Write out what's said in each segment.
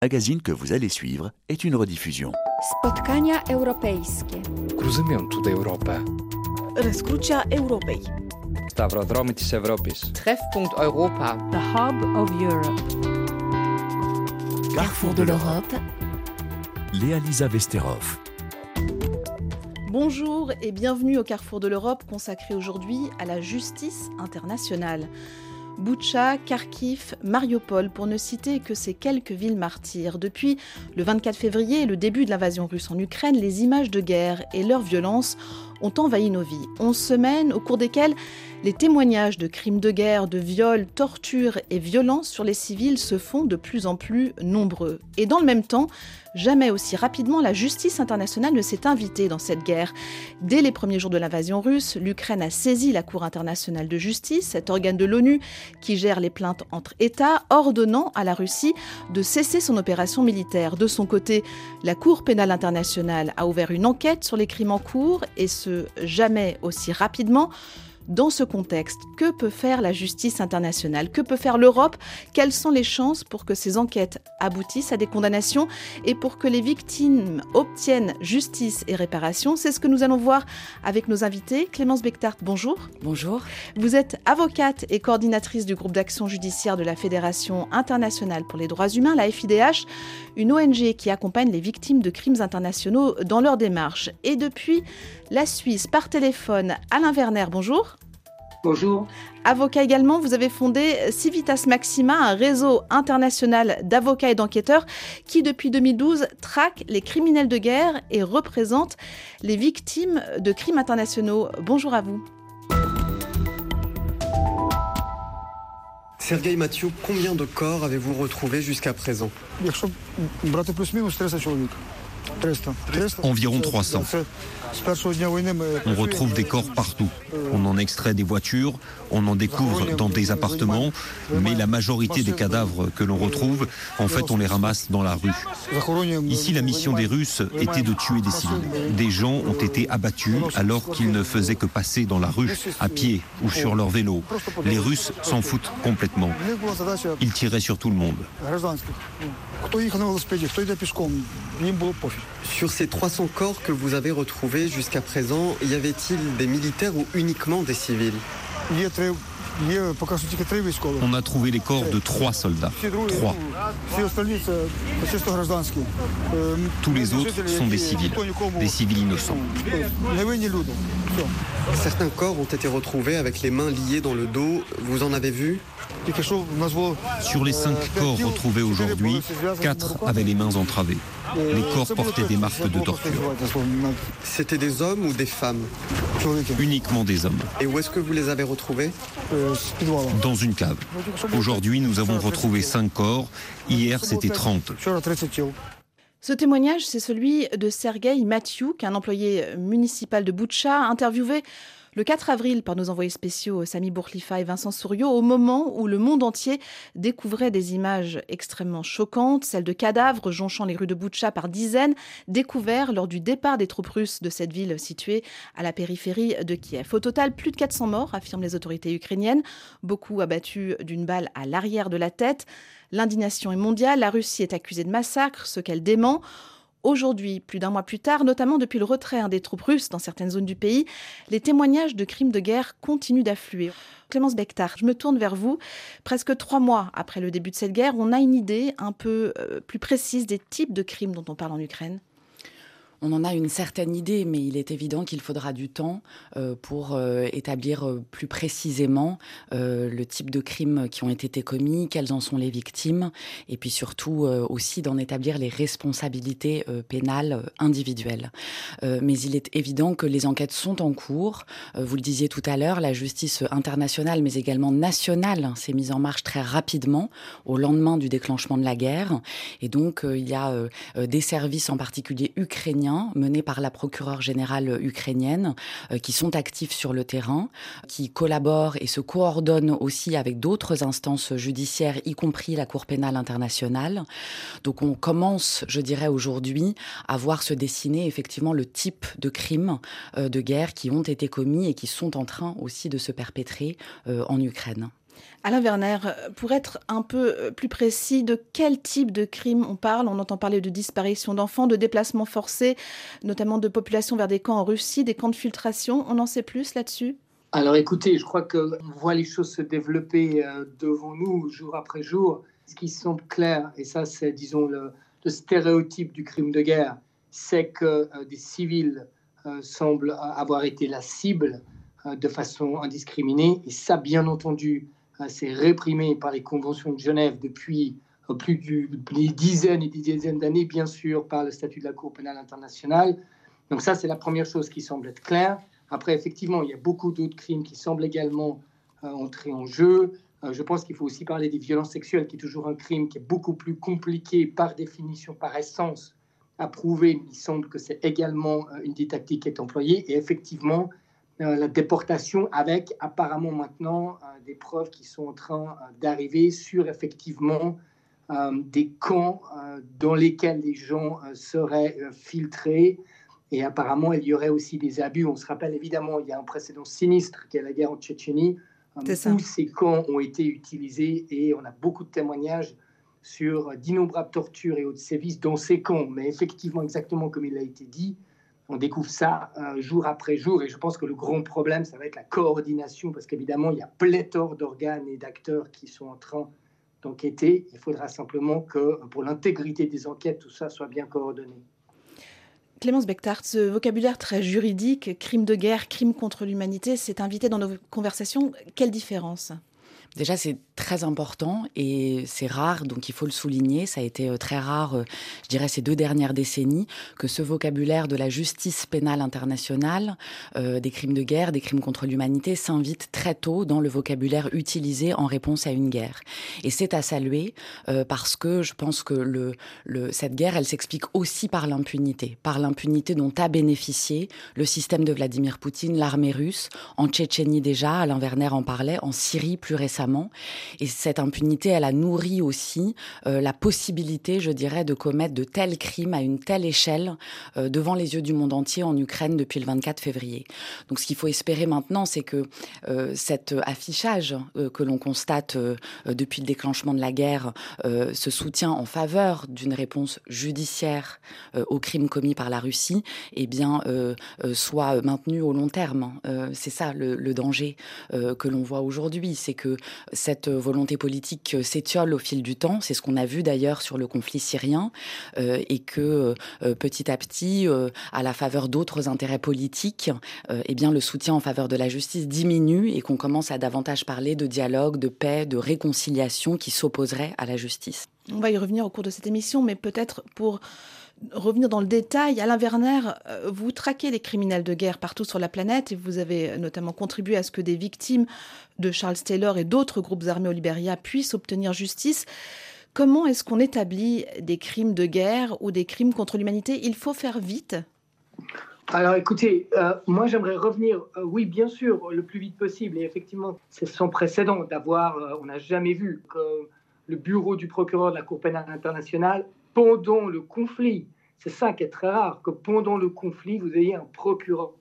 magazine que vous allez suivre est une rediffusion. Spotkania europejskie. Cruzymentu Europę. Răscrucea Europei. Stavrodromitis Europis. Treffpunkt Europa. The Hub of Europe. Carrefour de l'Europe. Léa Lisa Vesterov. Bonjour et bienvenue au Carrefour de l'Europe consacré aujourd'hui à la justice internationale. Boucha, Kharkiv, Mariupol, pour ne citer que ces quelques villes martyrs. Depuis le 24 février et le début de l'invasion russe en Ukraine, les images de guerre et leur violence ont envahi nos vies. Onze semaines au cours desquelles les témoignages de crimes de guerre, de viols, tortures et violences sur les civils se font de plus en plus nombreux. Et dans le même temps, jamais aussi rapidement la justice internationale ne s'est invitée dans cette guerre. Dès les premiers jours de l'invasion russe, l'Ukraine a saisi la Cour internationale de justice, cet organe de l'ONU qui gère les plaintes entre États, ordonnant à la Russie de cesser son opération militaire. De son côté, la Cour pénale internationale a ouvert une enquête sur les crimes en cours et ce, jamais aussi rapidement. Dans ce contexte, que peut faire la justice internationale Que peut faire l'Europe Quelles sont les chances pour que ces enquêtes aboutissent à des condamnations et pour que les victimes obtiennent justice et réparation? C'est ce que nous allons voir avec nos invités. Clémence Bechtart, bonjour. Bonjour. Vous êtes avocate et coordinatrice du groupe d'action judiciaire de la Fédération internationale pour les droits humains, la FIDH, une ONG qui accompagne les victimes de crimes internationaux dans leur démarche. Et depuis la Suisse, par téléphone, Alain Werner, bonjour. Bonjour. Avocat également, vous avez fondé Civitas Maxima, un réseau international d'avocats et d'enquêteurs qui, depuis 2012, traque les criminels de guerre et représente les victimes de crimes internationaux. Bonjour à vous. Sergei Mathieu, combien de corps avez-vous retrouvé jusqu'à présent? Environ 300. On retrouve des corps partout. On en extrait des voitures, on en découvre dans des appartements, mais la majorité des cadavres que l'on retrouve, en fait, on les ramasse dans la rue. Ici, la mission des Russes était de tuer des civils. Des gens ont été abattus alors qu'ils ne faisaient que passer dans la rue, à pied ou sur leur vélo. Les Russes s'en foutent complètement. Ils tiraient sur tout le monde. Sur ces 300 corps que vous avez retrouvés jusqu'à présent, y avait-il des militaires ou uniquement des civils? On a trouvé les corps de trois soldats. Trois. Tous les autres sont des civils, des civils innocents. Certains corps ont été retrouvés avec les mains liées dans le dos. Vous en avez vu? Sur les cinq corps retrouvés aujourd'hui, quatre avaient les mains entravées. Les corps portaient des marques de torture. C'était des hommes ou des femmes? Uniquement des hommes. Et où est-ce que vous les avez retrouvés? Dans une cave. Aujourd'hui, nous avons retrouvé cinq corps. Hier, c'était 30. Ce témoignage, c'est celui de Sergei Mathiuk, un employé municipal de Boutcha, interviewé le 4 avril par nos envoyés spéciaux Sami Bourklifa et Vincent Souriau, au moment où le monde entier découvrait des images extrêmement choquantes, celles de cadavres jonchant les rues de Boutcha par dizaines, découverts lors du départ des troupes russes de cette ville située à la périphérie de Kiev. Au total, plus de 400 morts, affirment les autorités ukrainiennes, beaucoup abattus d'une balle à l'arrière de la tête. L'indignation est mondiale, la Russie est accusée de massacre, ce qu'elle dément. Aujourd'hui, plus d'un mois plus tard, notamment depuis le retrait hein, des troupes russes dans certaines zones du pays, les témoignages de crimes de guerre continuent d'affluer. Clémence Bechtard, je me tourne vers vous. Presque trois mois après le début de cette guerre, on a une idée un peu euh, plus précise des types de crimes dont on parle en Ukraine? On en a une certaine idée, mais il est évident qu'il faudra du temps euh, pour euh, établir euh, plus précisément le type de crimes qui ont été commis, quelles en sont les victimes, et puis surtout aussi d'en établir les responsabilités pénales individuelles. mais il est évident que les enquêtes sont en cours. vous le disiez tout à l'heure, la justice internationale, mais également nationale, s'est mise en marche très rapidement au lendemain du déclenchement de la guerre. Et donc, il y a des services en particulier ukrainiens menés par la procureure générale ukrainienne euh, qui sont actifs sur le terrain, qui collaborent et se coordonnent aussi avec d'autres instances judiciaires, y compris la Cour pénale internationale. Donc on commence, je dirais aujourd'hui, à voir se dessiner effectivement le type de crimes euh, de guerre qui ont été commis et qui sont en train aussi de se perpétrer euh, en Ukraine. Alain Werner, pour être un peu euh, plus précis, de quel type de crime on parle? On entend parler de disparition d'enfants, de déplacements forcés, notamment de populations vers des camps en Russie, des camps de filtration. On en sait plus là-dessus? Alors écoutez, je crois qu'on voit les choses se développer euh, devant nous jour après jour. Ce qui semble clair, et ça c'est, disons, le, stéréotype du crime de guerre, c'est que euh, des civils semblent avoir été la cible de façon indiscriminée. Et ça, bien entendu, c'est réprimé par les conventions de Genève depuis euh, plus de dizaines et des dizaines d'années, bien sûr, par le statut de la Cour pénale internationale. Donc ça, c'est la première chose qui semble être claire. Après, effectivement, il y a beaucoup d'autres crimes qui semblent également euh, entrer en jeu. Euh, je pense qu'il faut aussi parler des violences sexuelles, qui est toujours un crime qui est beaucoup plus compliqué par définition, par essence, à prouver. Il semble que c'est également une des tactiques qui est employée. Et effectivement, euh, la déportation avec apparemment maintenant euh, des preuves qui sont en train euh, d'arriver sur effectivement des camps dans lesquels les gens seraient filtrés. Et apparemment, il y aurait aussi des abus. On se rappelle évidemment, il y a un précédent sinistre qui est la guerre en Tchétchénie, où ces camps ont été utilisés et on a beaucoup de témoignages sur d'innombrables tortures et autres sévices dans ces camps. Mais effectivement, exactement comme il a été dit, on découvre ça euh, jour après jour. Et je pense que le grand problème, ça va être la coordination, parce qu'évidemment, il y a pléthore d'organes et d'acteurs qui sont en train d'enquêter. Il faudra simplement que, pour l'intégrité des enquêtes, tout ça soit bien coordonné. Clémence Bechtart, ce vocabulaire très juridique, crime de guerre, crime contre l'humanité, c'est invité dans nos conversations. Quelle différence? Déjà, c'est très important et c'est rare, donc il faut le souligner. Ça a été euh, très rare, euh, je dirais, ces deux dernières décennies, que ce vocabulaire de la justice pénale internationale, euh, des crimes de guerre, des crimes contre l'humanité, s'invite très tôt dans le vocabulaire utilisé en réponse à une guerre. Et c'est à saluer parce que je pense que cette guerre, elle s'explique aussi par l'impunité, par l'impunité dont a bénéficié le système de Vladimir Poutine, l'armée russe, en Tchétchénie déjà, Alain Werner en parlait, en Syrie plus récemment. Et cette impunité, elle a nourri aussi euh, la possibilité, je dirais, de commettre de tels crimes à une telle échelle euh, devant les yeux du monde entier en Ukraine depuis le 24 février. Donc ce qu'il faut espérer maintenant, c'est que euh, cet affichage que l'on constate depuis le déclenchement de la guerre, ce soutien en faveur d'une réponse judiciaire aux crimes commis par la Russie, eh bien, soit maintenu au long terme. c'est ça le, le danger que l'on voit aujourd'hui, c'est que cette volonté politique s'étiole au fil du temps. C'est ce qu'on a vu d'ailleurs sur le conflit syrien euh, et que euh, petit à petit, euh, à la faveur d'autres intérêts politiques, eh bien le soutien en faveur de la justice diminue et qu'on commence à davantage parler de dialogue, de paix, de réconciliation qui s'opposerait à la justice. On va y revenir au cours de cette émission, mais peut-être pour revenir dans le détail, Alain Werner, vous traquez les criminels de guerre partout sur la planète et vous avez notamment contribué à ce que des victimes de Charles Taylor et d'autres groupes armés au Libéria puissent obtenir justice. Comment est-ce qu'on établit des crimes de guerre ou des crimes contre l'humanité? Il faut faire vite alors écoutez, euh, moi j'aimerais revenir, euh, oui bien sûr, le plus vite possible. Et effectivement, c'est sans précédent d'avoir, euh, on n'a jamais vu que le bureau du procureur de la Cour pénale internationale, pendant le conflit, c'est ça qui est très rare, que pendant le conflit, vous ayez un procureur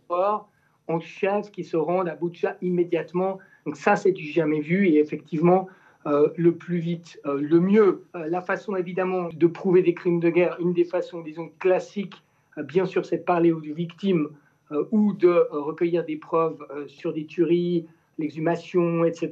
en chef qui se rende à Boucha immédiatement donc ça, c'est du jamais vu et effectivement, euh, le plus vite, euh, le mieux. Euh, la façon évidemment de prouver des crimes de guerre, une des façons, disons, classiques, bien sûr, c'est de parler aux victimes ou de recueillir des preuves sur des tueries, l'exhumation, etc.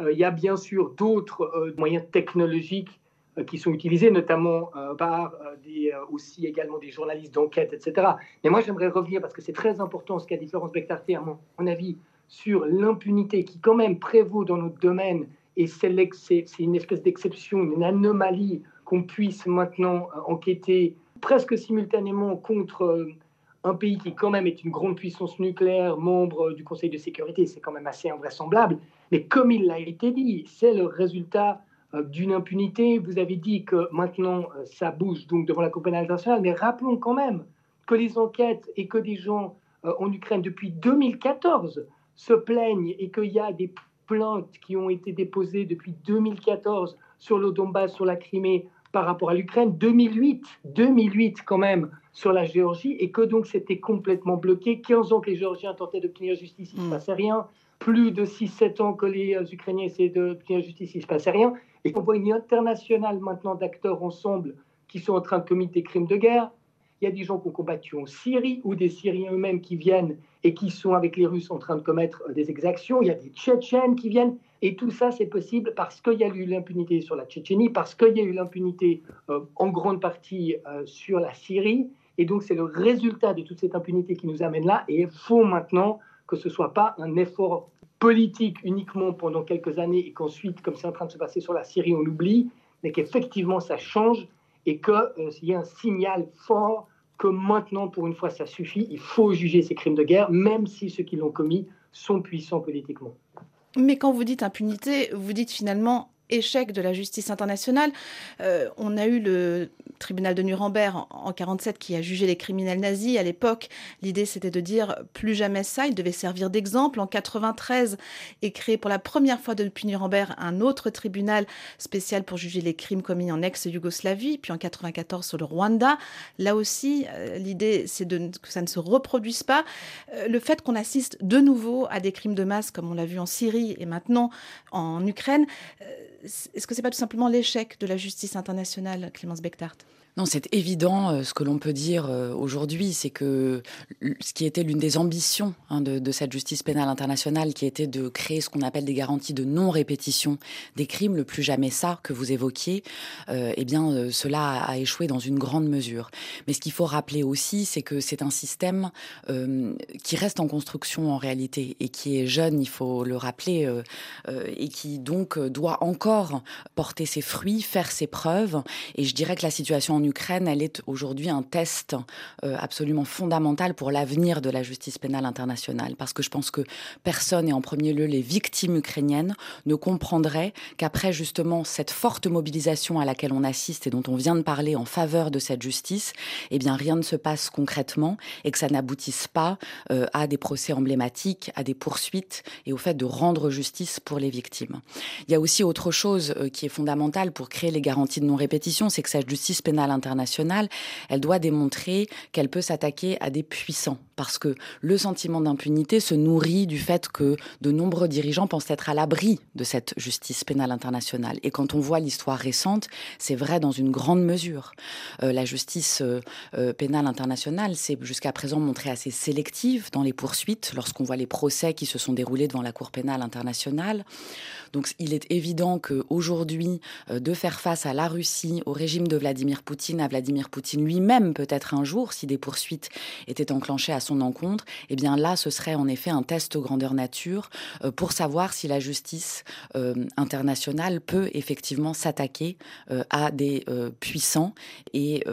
Il y a bien sûr d'autres moyens technologiques qui sont utilisés, notamment par des, aussi également des journalistes d'enquête, etc. Mais moi, j'aimerais revenir, parce que c'est très important ce qu'a dit Florence Bectarté, à mon avis, sur l'impunité qui quand même prévaut dans notre domaine, et c'est une espèce d'exception, une anomalie qu'on puisse maintenant euh, enquêter presque simultanément contre euh, un pays qui quand même est une grande puissance nucléaire, membre du Conseil de sécurité, c'est quand même assez invraisemblable. Mais comme il l'a été dit, c'est le résultat euh, d'une impunité. Vous avez dit que maintenant ça bouge donc devant la Cour pénale internationale, mais rappelons quand même que les enquêtes et que des gens en Ukraine depuis 2014 se plaignent et qu'il y a des plaintes qui ont été déposées depuis 2014 sur le Donbass, sur la Crimée, par rapport à l'Ukraine, 2008, 2008 quand même, sur la Géorgie, et que donc c'était complètement bloqué. 15 ans que les Géorgiens tentaient d'obtenir justice, il ne se hmm. passait rien. plus de 6-7 ans que les Ukrainiens essaient de la justice, il ne se passe rien. Et on voit une internationale maintenant d'acteurs ensemble qui sont en train de commettre des crimes de guerre. Il y a des gens qui ont combattu en Syrie ou des Syriens eux-mêmes qui viennent et qui sont avec les Russes en train de commettre des exactions. Il y a des Tchétchènes qui viennent. Et tout ça, c'est possible parce qu'il y a eu l'impunité sur la Tchétchénie, parce qu'il y a eu l'impunité euh, en grande partie euh, sur la Syrie. Et donc, c'est le résultat de toute cette impunité qui nous amène là. Et il faut maintenant que ce ne soit pas un effort politique uniquement pendant quelques années et qu'ensuite, comme c'est en train de se passer sur la Syrie, on l'oublie, mais qu'effectivement, ça change et qu'il euh, y a un signal fort que maintenant, pour une fois, ça suffit. Il faut juger ces crimes de guerre, même si ceux qui l'ont commis sont puissants politiquement. Mais quand vous dites impunité, vous dites finalement échec de la justice internationale. Euh, on a eu le tribunal de Nuremberg en 1947 qui a jugé les criminels nazis. À l'époque, l'idée c'était de dire plus jamais ça, il devait servir d'exemple. En 93 est créé pour la première fois depuis Nuremberg un autre tribunal spécial pour juger les crimes commis en ex-Yougoslavie, puis en 94 sur le Rwanda. Là aussi, euh, l'idée c'est que ça ne se reproduise pas. Euh, le fait qu'on assiste de nouveau à des crimes de masse comme on l'a vu en Syrie et maintenant en Ukraine, est-ce que ce n'est pas tout simplement l'échec de la justice internationale, Clémence Bechtart non, c'est évident. Euh, ce que l'on peut dire euh, aujourd'hui, c'est que ce qui était l'une des ambitions hein, de, cette justice pénale internationale, qui était de créer ce qu'on appelle des garanties de non-répétition des crimes, le plus jamais ça que vous évoquiez, euh, eh bien, cela a, échoué dans une grande mesure. Mais ce qu'il faut rappeler aussi, c'est que c'est un système qui reste en construction en réalité et qui est jeune, il faut le rappeler, et qui donc doit encore porter ses fruits, faire ses preuves. Et je dirais que la situation en Ukraine, elle est aujourd'hui un test euh, absolument fondamental pour l'avenir de la justice pénale internationale. Parce que je pense que personne, et en premier lieu les victimes ukrainiennes, ne comprendraient qu'après justement cette forte mobilisation à laquelle on assiste et dont on vient de parler en faveur de cette justice, eh bien rien ne se passe concrètement et que ça n'aboutisse pas euh, à des procès emblématiques, à des poursuites et au fait de rendre justice pour les victimes. Il y a aussi autre chose euh, qui est fondamentale pour créer les garanties de non-répétition, c'est que cette justice pénale internationale, elle doit démontrer qu'elle peut s'attaquer à des puissants. Parce que le sentiment d'impunité se nourrit du fait que de nombreux dirigeants pensent être à l'abri de cette justice pénale internationale. Et quand on voit l'histoire récente, c'est vrai dans une grande mesure. Euh, la justice euh, euh, pénale internationale s'est jusqu'à présent montrée assez sélective dans les poursuites lorsqu'on voit les procès qui se sont déroulés devant la Cour pénale internationale. Donc il est évident qu'aujourd'hui, de faire face à la Russie, au régime de Vladimir Poutine, à Vladimir Poutine lui-même, peut-être un jour, si des poursuites étaient enclenchées à son encontre, eh bien là, ce serait en effet un test grandeur nature euh, pour savoir si la justice euh, internationale peut effectivement s'attaquer euh, à des puissants et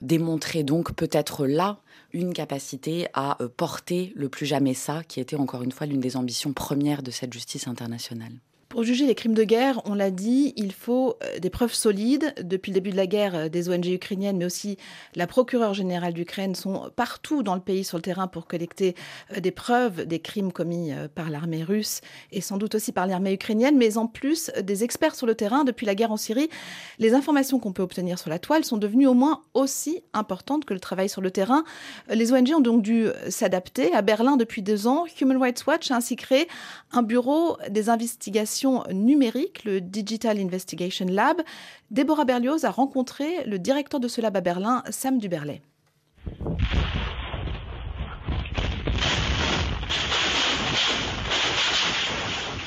démontrer donc peut-être là une capacité à porter le plus jamais ça, qui était encore une fois l'une des ambitions premières de cette justice internationale. Pour juger les crimes de guerre, on l'a dit, il faut euh, des preuves solides. Depuis le début de la guerre, euh, des ONG ukrainiennes, mais aussi la procureure générale d'Ukraine sont partout dans le pays sur le terrain pour collecter euh, des preuves des crimes commis par l'armée russe et sans doute aussi par l'armée ukrainienne, mais en plus des experts sur le terrain depuis la guerre en Syrie. Les informations qu'on peut obtenir sur la toile sont devenues au moins aussi importantes que le travail sur le terrain. Les ONG ont donc dû s'adapter. À Berlin, depuis deux ans, Human Rights Watch a ainsi créé un bureau des investigations numérique, le Digital Investigation Lab. Déborah Berlioz a rencontré le directeur de ce lab à Berlin, Sam Duberlet.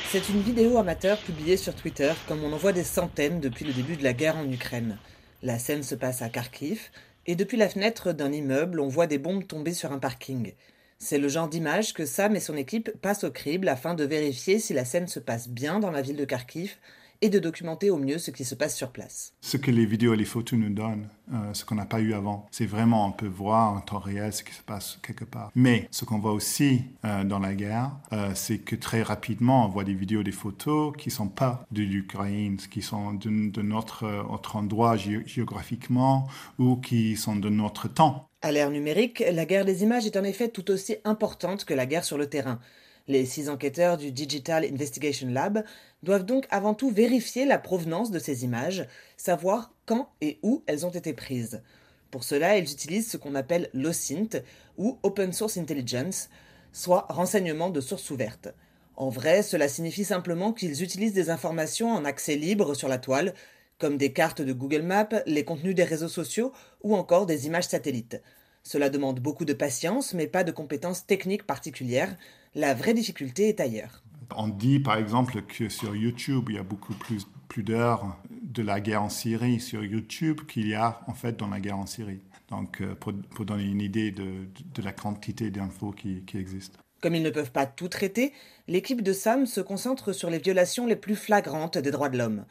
C'est une vidéo amateur publiée sur Twitter, comme on en voit des centaines depuis le début de la guerre en Ukraine. La scène se passe à Kharkiv, et depuis la fenêtre d'un immeuble, on voit des bombes tomber sur un parking. C'est le genre d'image que Sam et son équipe passent au crible afin de vérifier si la scène se passe bien dans la ville de Kharkiv et de documenter au mieux ce qui se passe sur place. Ce que les vidéos et les photos nous donnent, euh, ce qu'on n'a pas eu avant, c'est vraiment on peut voir en temps réel ce qui se passe quelque part. Mais ce qu'on voit aussi euh, dans la guerre, euh, c'est que très rapidement on voit des vidéos, des photos qui sont pas de l'Ukraine, qui sont de, notre endroit géographiquement ou qui sont de notre temps. À l'ère numérique, la guerre des images est en effet tout aussi importante que la guerre sur le terrain. Les six enquêteurs du Digital Investigation Lab doivent donc avant tout vérifier la provenance de ces images, savoir quand et où elles ont été prises. Pour cela, ils utilisent ce qu'on appelle l'OSINT ou Open Source Intelligence, soit renseignement de source ouverte. En vrai, cela signifie simplement qu'ils utilisent des informations en accès libre sur la toile, comme des cartes de Google Maps, les contenus des réseaux sociaux ou encore des images satellites. Cela demande beaucoup de patience, mais pas de compétences techniques particulières. La vraie difficulté est ailleurs. On dit par exemple que sur YouTube, il y a beaucoup plus, plus d'heures de la guerre en Syrie sur YouTube qu'il y a en fait dans la guerre en Syrie. Donc euh, pour, pour donner une idée de, de la quantité d'infos qui, qui existent. Comme ils ne peuvent pas tout traiter, l'équipe de SAM se concentre sur les violations les plus flagrantes des droits de l'homme.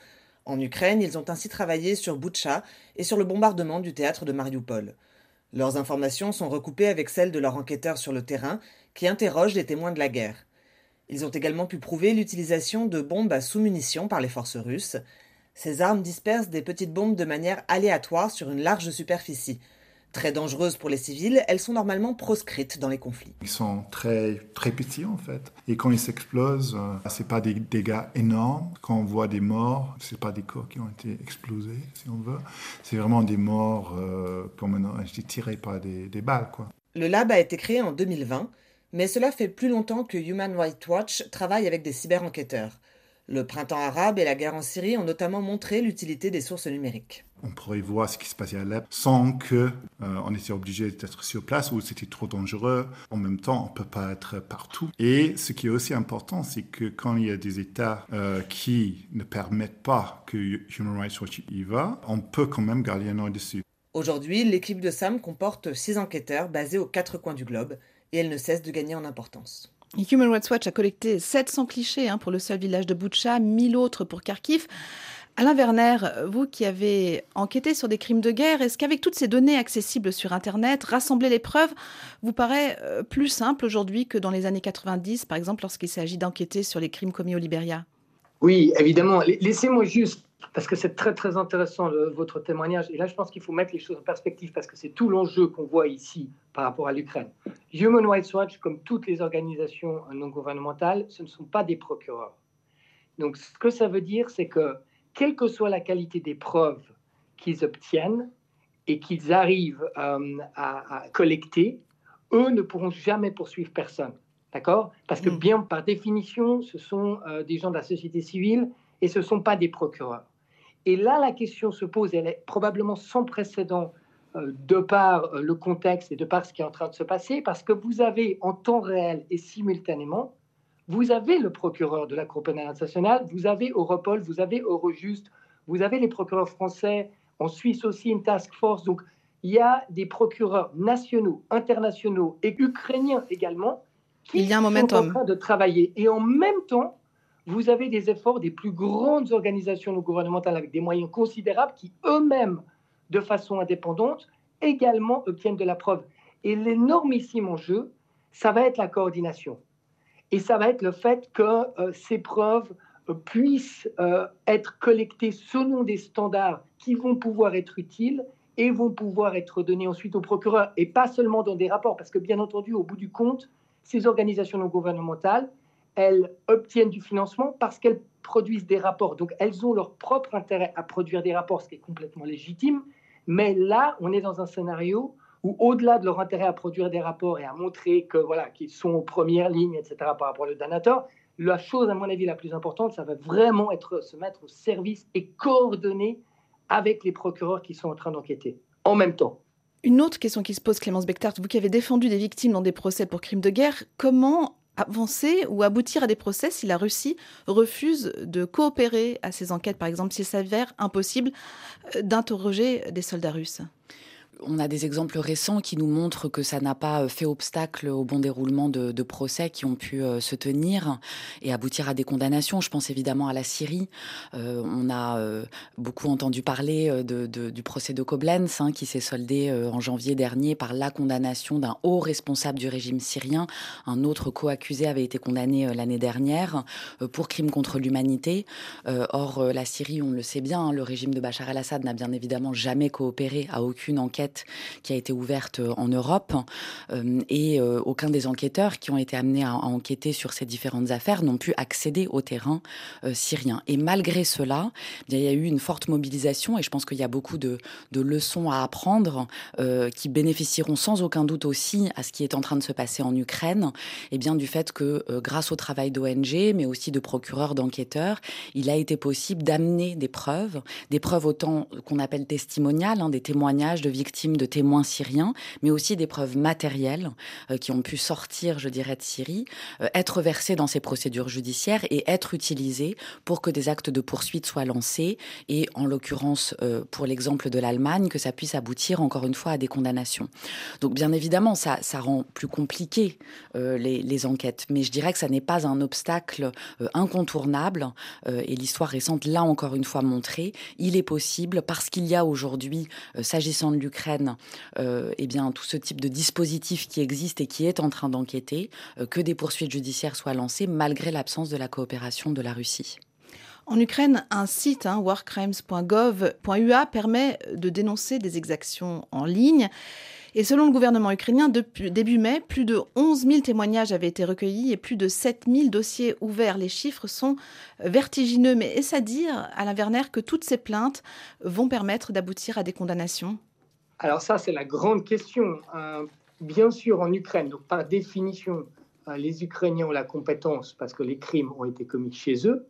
En Ukraine, ils ont ainsi travaillé sur Boutcha et sur le bombardement du théâtre de Mariupol. Leurs informations sont recoupées avec celles de leurs enquêteurs sur le terrain qui interrogent les témoins de la guerre. Ils ont également pu prouver l'utilisation de bombes à sous-munitions par les forces russes. Ces armes dispersent des petites bombes de manière aléatoire sur une large superficie. Très dangereuses pour les civils, elles sont normalement proscrites dans les conflits. Ils sont très, très petits en fait. Et quand ils s'explosent, euh, c'est pas des dégâts énormes. Quand on voit des morts, c'est pas des corps qui ont été explosés, si on veut. C'est vraiment des morts, euh, comme tirés par des, des balles. Quoi. Le lab a été créé en 2020, mais cela fait plus longtemps que Human Rights Watch travaille avec des cyber-enquêteurs. Le printemps arabe et la guerre en Syrie ont notamment montré l'utilité des sources numériques. On pourrait voir ce qui se passait à Alep sans que euh, on était obligé d'être sur place ou c'était trop dangereux. En même temps, on peut pas être partout. Et ce qui est aussi important, c'est que quand il y a des États euh, qui ne permettent pas que Human Rights Watch y va, on peut quand même garder un œil dessus. Aujourd'hui, l'équipe de SAM comporte six enquêteurs basés aux quatre coins du globe et elle ne cesse de gagner en importance. Human Rights Watch a collecté 700 clichés hein, pour le seul village de Boutcha, 1000 autres pour Kharkiv. Alain Werner, vous qui avez enquêté sur des crimes de guerre, est-ce qu'avec toutes ces données accessibles sur Internet, rassembler les preuves vous paraît euh, plus simple aujourd'hui que dans les années 90, par exemple, lorsqu'il s'agit d'enquêter sur les crimes commis au Libéria Oui, évidemment. Laissez-moi juste, parce que c'est très très intéressant votre témoignage, et là je pense qu'il faut mettre les choses en perspective, parce que c'est tout l'enjeu qu'on voit ici par rapport à l'Ukraine. Human Rights Watch, comme toutes les organisations non gouvernementales, ce ne sont pas des procureurs. Donc ce que ça veut dire, c'est que quelle que soit la qualité des preuves qu'ils obtiennent et qu'ils arrivent euh, à, à, collecter, eux ne pourront jamais poursuivre personne. D'accord? Parce que bien par définition, ce sont euh, des gens de la société civile et ce ne sont pas des procureurs. Et là, la question se pose, elle est probablement sans précédent euh, de par le contexte et de par ce qui est en train de se passer, parce que vous avez en temps réel et simultanément vous avez le procureur de la Cour pénale internationale, vous avez Europol, vous avez Eurojust, vous avez les procureurs français, en Suisse aussi une task force. Donc, il y a des procureurs nationaux, internationaux et ukrainiens également qui il y a un sont momentum. en train de travailler. Et en même temps, vous avez des efforts des plus grandes organisations non gouvernementales avec des moyens considérables qui eux-mêmes, de façon indépendante, également obtiennent de la preuve. Et l'énormissime enjeu, ça va être la coordination. Et ça va être le fait que euh, ces preuves euh, puissent euh, être collectées selon des standards qui vont pouvoir être utiles et vont pouvoir être données ensuite au procureur, et pas seulement dans des rapports, parce que bien entendu, au bout du compte, ces organisations non gouvernementales, elles obtiennent du financement parce qu'elles produisent des rapports. Donc elles ont leur propre intérêt à produire des rapports, ce qui est complètement légitime. Mais là, on est dans un scénario où, au-delà de leur intérêt à produire des rapports et à montrer que voilà qu'ils sont aux premières lignes, etc., par rapport au donateur, la chose, à mon avis, la plus importante, ça va vraiment être se mettre au service et coordonner avec les procureurs qui sont en train d'enquêter en même temps. Une autre question qui se pose, Clémence Bechtart, vous qui avez défendu des victimes dans des procès pour crimes de guerre, comment avancer ou aboutir à des procès si la Russie refuse de coopérer à ces enquêtes, par exemple, s'il s'avère impossible euh, d'interroger des soldats russes on a des exemples récents qui nous montrent que ça n'a pas fait obstacle au bon déroulement de, procès qui ont pu euh, se tenir et aboutir à des condamnations. Je pense évidemment à la Syrie. Euh, on a euh, beaucoup entendu parler euh, du procès de Koblenz hein, qui s'est soldé euh, en janvier dernier par la condamnation d'un haut responsable du régime syrien. Un autre co-accusé avait été condamné euh, l'année dernière pour crime contre l'humanité. or, la Syrie, on le sait bien, hein, le régime de Bachar el-Assad n'a bien évidemment jamais coopéré à aucune enquête qui a été ouverte en Europe et aucun des enquêteurs qui ont été amenés à, enquêter sur ces différentes affaires n'ont pu accéder au terrain syrien. Et malgré cela, il y a eu une forte mobilisation et je pense qu'il y a beaucoup de, leçons à apprendre qui bénéficieront sans aucun doute aussi à ce qui est en train de se passer en Ukraine, et bien du fait que grâce au travail d'ONG, mais aussi de procureurs, d'enquêteurs, il a été possible d'amener des preuves, des preuves autant qu'on appelle testimoniales, hein, des témoignages de victimes, de témoins syriens, mais aussi des preuves matérielles euh, qui ont pu sortir, je dirais, de Syrie, euh, être versées dans ces procédures judiciaires et être utilisées pour que des actes de poursuite soient lancés et, en l'occurrence, euh, pour l'exemple de l'Allemagne, que ça puisse aboutir encore une fois à des condamnations. Donc, bien évidemment, ça, rend plus compliqué les, enquêtes, mais je dirais que ça n'est pas un obstacle incontournable et l'histoire récente l'a encore une fois montré, il est possible, parce qu'il y a aujourd'hui, s'agissant de l'Ukraine, euh, eh bien, tout ce type de dispositif qui existe et qui est en train d'enquêter, euh, que des poursuites judiciaires soient lancées malgré l'absence de la coopération de la Russie. En Ukraine, un site, hein, warcrimes.gov.ua, permet de dénoncer des exactions en ligne. Et selon le gouvernement ukrainien, depuis début mai, plus de 11 000 témoignages avaient été recueillis et plus de 7 000 dossiers ouverts. Les chiffres sont vertigineux. Mais est-ce à dire, Alain Werner, que toutes ces plaintes vont permettre d'aboutir à des condamnations? Alors ça, c'est la grande question. Euh, bien sûr, en Ukraine, donc par définition, euh, les Ukrainiens ont la compétence parce que les crimes ont été commis chez eux.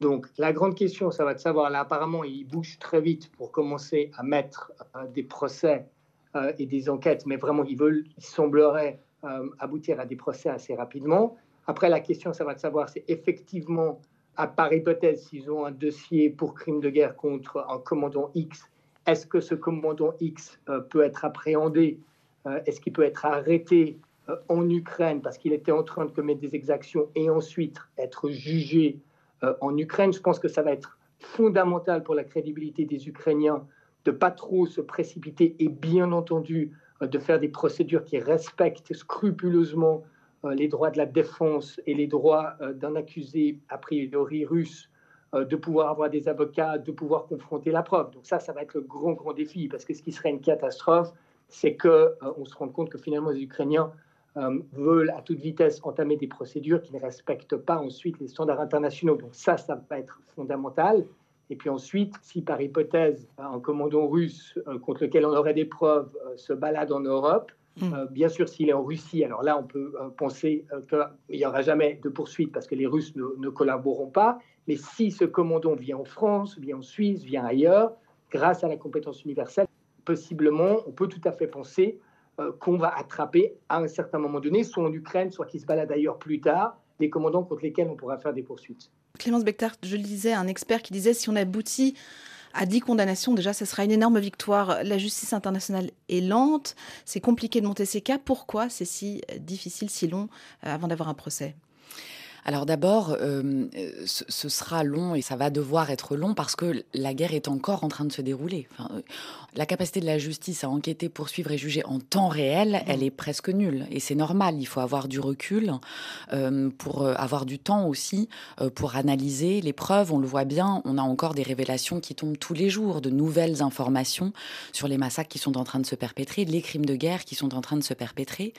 Donc la grande question, ça va de savoir, là apparemment, ils bougent très vite pour commencer à mettre euh, des procès euh, et des enquêtes, mais vraiment, ils veulent, il semblerait aboutir à des procès assez rapidement. Après, la question, ça va de savoir, c'est effectivement, à part hypothèse, s'ils ont un dossier pour crime de guerre contre un commandant X, est-ce que ce commandant X euh, peut être appréhendé Est-ce qu'il peut être arrêté en Ukraine parce qu'il était en train de commettre des exactions et ensuite être jugé en Ukraine? Je pense que ça va être fondamental pour la crédibilité des Ukrainiens de pas trop se précipiter et bien entendu euh, de faire des procédures qui respectent scrupuleusement euh, les droits de la défense et les droits euh, d'un accusé a priori russe de pouvoir avoir des avocats, de pouvoir confronter la preuve. Donc ça, ça va être le grand, grand défi, parce que ce qui serait une catastrophe, c'est qu'on se rende compte que finalement les Ukrainiens veulent à toute vitesse entamer des procédures qui ne respectent pas ensuite les standards internationaux. Donc ça, ça va être fondamental. Et puis ensuite, si par hypothèse, un commandant russe euh, contre lequel on aurait des preuves euh, se balade en Europe, hmm. euh, bien sûr, s'il est en Russie, alors là, on peut penser qu'il n'y aura jamais de poursuite parce que les Russes ne, ne, collaboreront pas. Mais si ce commandant vient en France, vient en Suisse, vient ailleurs, grâce à la compétence universelle, possiblement, on peut tout à fait penser qu'on va attraper à un certain moment donné, soit en Ukraine, soit qui se balade ailleurs plus tard, des commandants contre lesquels on pourra faire des poursuites. Clémence Bechtart, je le disais, un expert qui disait si on aboutit à 10 condamnations, déjà, ce sera une énorme victoire. La justice internationale est lente, c'est compliqué de monter ces cas. Pourquoi c'est si difficile, si long euh, avant d'avoir un procès? Alors d'abord, euh, ce, sera long et ça va devoir être long parce que la guerre est encore en train de se dérouler. Enfin, euh, la capacité de la justice à enquêter, poursuivre et juger en temps réel, mmh. elle est presque nulle. Et c'est normal, il faut avoir du recul euh, pour avoir du temps aussi pour analyser les preuves. On le voit bien, on a encore des révélations qui tombent tous les jours, de nouvelles informations sur les massacres qui sont en train de se perpétrer, les crimes de guerre qui sont en train de se perpétrer.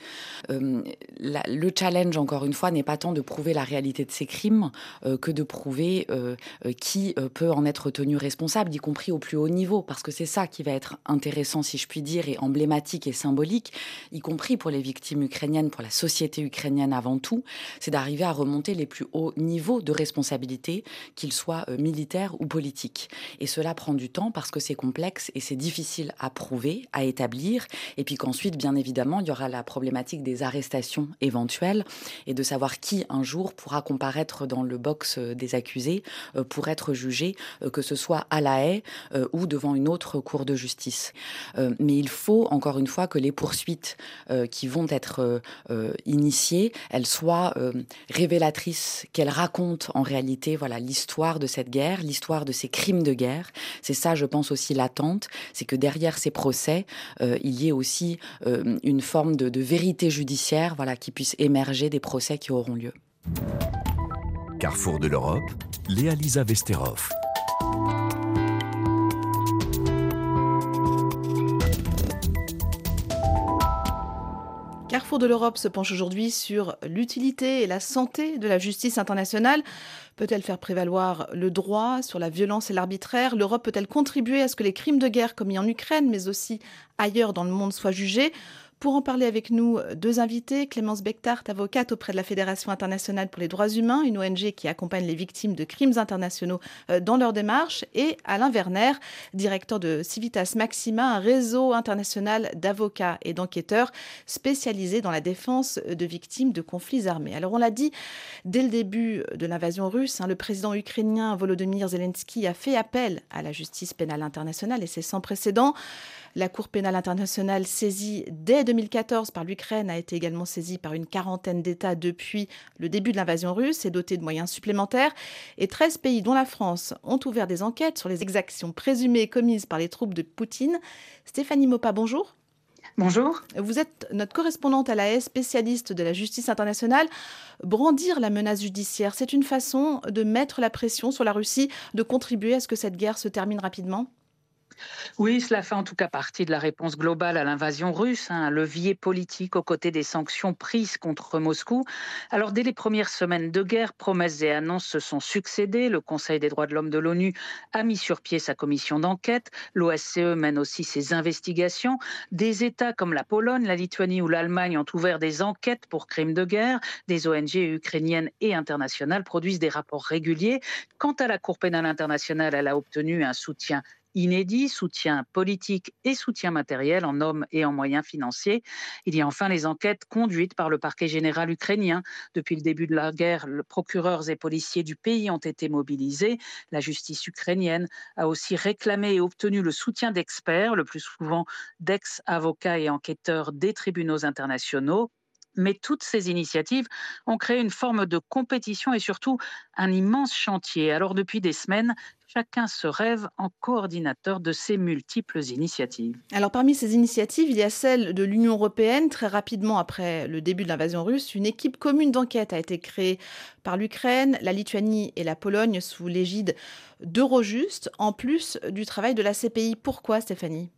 le challenge, encore une fois, n'est pas tant de prouver la de ces crimes euh, que de prouver euh, euh, qui peut en être tenu responsable, y compris au plus haut niveau, parce que c'est ça qui va être intéressant, si je puis dire, et emblématique et symbolique, y compris pour les victimes ukrainiennes, pour la société ukrainienne avant tout, c'est d'arriver à remonter les plus hauts niveaux de responsabilité, qu'ils soient militaires ou politiques. Et cela prend du temps parce que c'est complexe et c'est difficile à prouver, à établir, et puis qu'ensuite, bien évidemment, il y aura la problématique des arrestations éventuelles et de savoir qui un jour pourra comparaître dans le box euh, des accusés euh, pour être jugé, euh, que ce soit à la haie ou devant une autre cour de justice. Mais il faut, encore une fois, que les poursuites qui vont être initiées, elles soient révélatrices, qu'elles racontent en réalité voilà l'histoire de cette guerre, l'histoire de ces crimes de guerre. C'est ça, je pense aussi l'attente, c'est que derrière ces procès, il y ait aussi une forme de, de vérité judiciaire, voilà, qui puisse émerger des procès qui auront lieu carrefour de l'Europe, Léa-Lisa Vesterov. Carrefour de l'Europe se penche aujourd'hui sur l'utilité et la santé de la justice internationale. Peut-elle faire prévaloir le droit sur la violence et l'arbitraire? L'Europe peut-elle contribuer à ce que les crimes de guerre commis en Ukraine, mais aussi ailleurs dans le monde, soient jugés? Pour en parler avec nous, deux invités. Clémence Bechtart, avocate auprès de la Fédération internationale pour les droits humains, une ONG qui accompagne les victimes de crimes internationaux euh, dans leur démarche, et Alain Werner, directeur de Civitas Maxima, un réseau international d'avocats et d'enquêteurs spécialisés dans la défense de victimes de conflits armés. Alors on l'a dit, dès le début de l'invasion russe, hein, le président ukrainien Volodymyr Zelensky a fait appel à la justice pénale internationale et c'est sans précédent. La Cour pénale internationale saisie dès 2014 par l'Ukraine a été également saisie par une quarantaine d'États depuis le début de l'invasion russe et dotée de moyens supplémentaires. Et 13 pays, dont la France, ont ouvert des enquêtes sur les exactions présumées commises par les troupes de Poutine. Stéphanie Mopa, bonjour. Bonjour. Vous êtes notre correspondante à la l'AS, spécialiste de la justice internationale. Brandir la menace judiciaire, c'est une façon de mettre la pression sur la Russie, de contribuer à ce que cette guerre se termine rapidement? Oui, cela fait en tout cas partie de la réponse globale à l'invasion russe, hein, un levier politique aux côtés des sanctions prises contre Moscou. Alors, dès les premières semaines de guerre, promesses et annonces se sont succédées. Le Conseil des droits de l'homme de l'ONU a mis sur pied sa commission d'enquête. L'OSCE mène aussi ses investigations. Des États comme la Pologne, la Lituanie ou l'Allemagne ont ouvert des enquêtes pour crimes de guerre. Des ONG ukrainiennes et internationales produisent des rapports réguliers. Quant à la Cour pénale internationale, elle a obtenu un soutien inédit, soutien politique et soutien matériel en hommes et en moyens financiers. Il y a enfin les enquêtes conduites par le parquet général ukrainien. Depuis le début de la guerre, les procureurs et policiers du pays ont été mobilisés. La justice ukrainienne a aussi réclamé et obtenu le soutien d'experts, le plus souvent d'ex-avocats et enquêteurs des tribunaux internationaux. Mais toutes ces initiatives ont créé une forme de compétition et surtout un immense chantier. Alors depuis des semaines, chacun se rêve en coordinateur de ces multiples initiatives. Alors parmi ces initiatives, il y a celle de l'Union européenne. Très rapidement après le début de l'invasion russe, une équipe commune d'enquête a été créée par l'Ukraine, la Lituanie et la Pologne sous l'égide d'Eurojust, en plus du travail de la CPI. Pourquoi Stéphanie?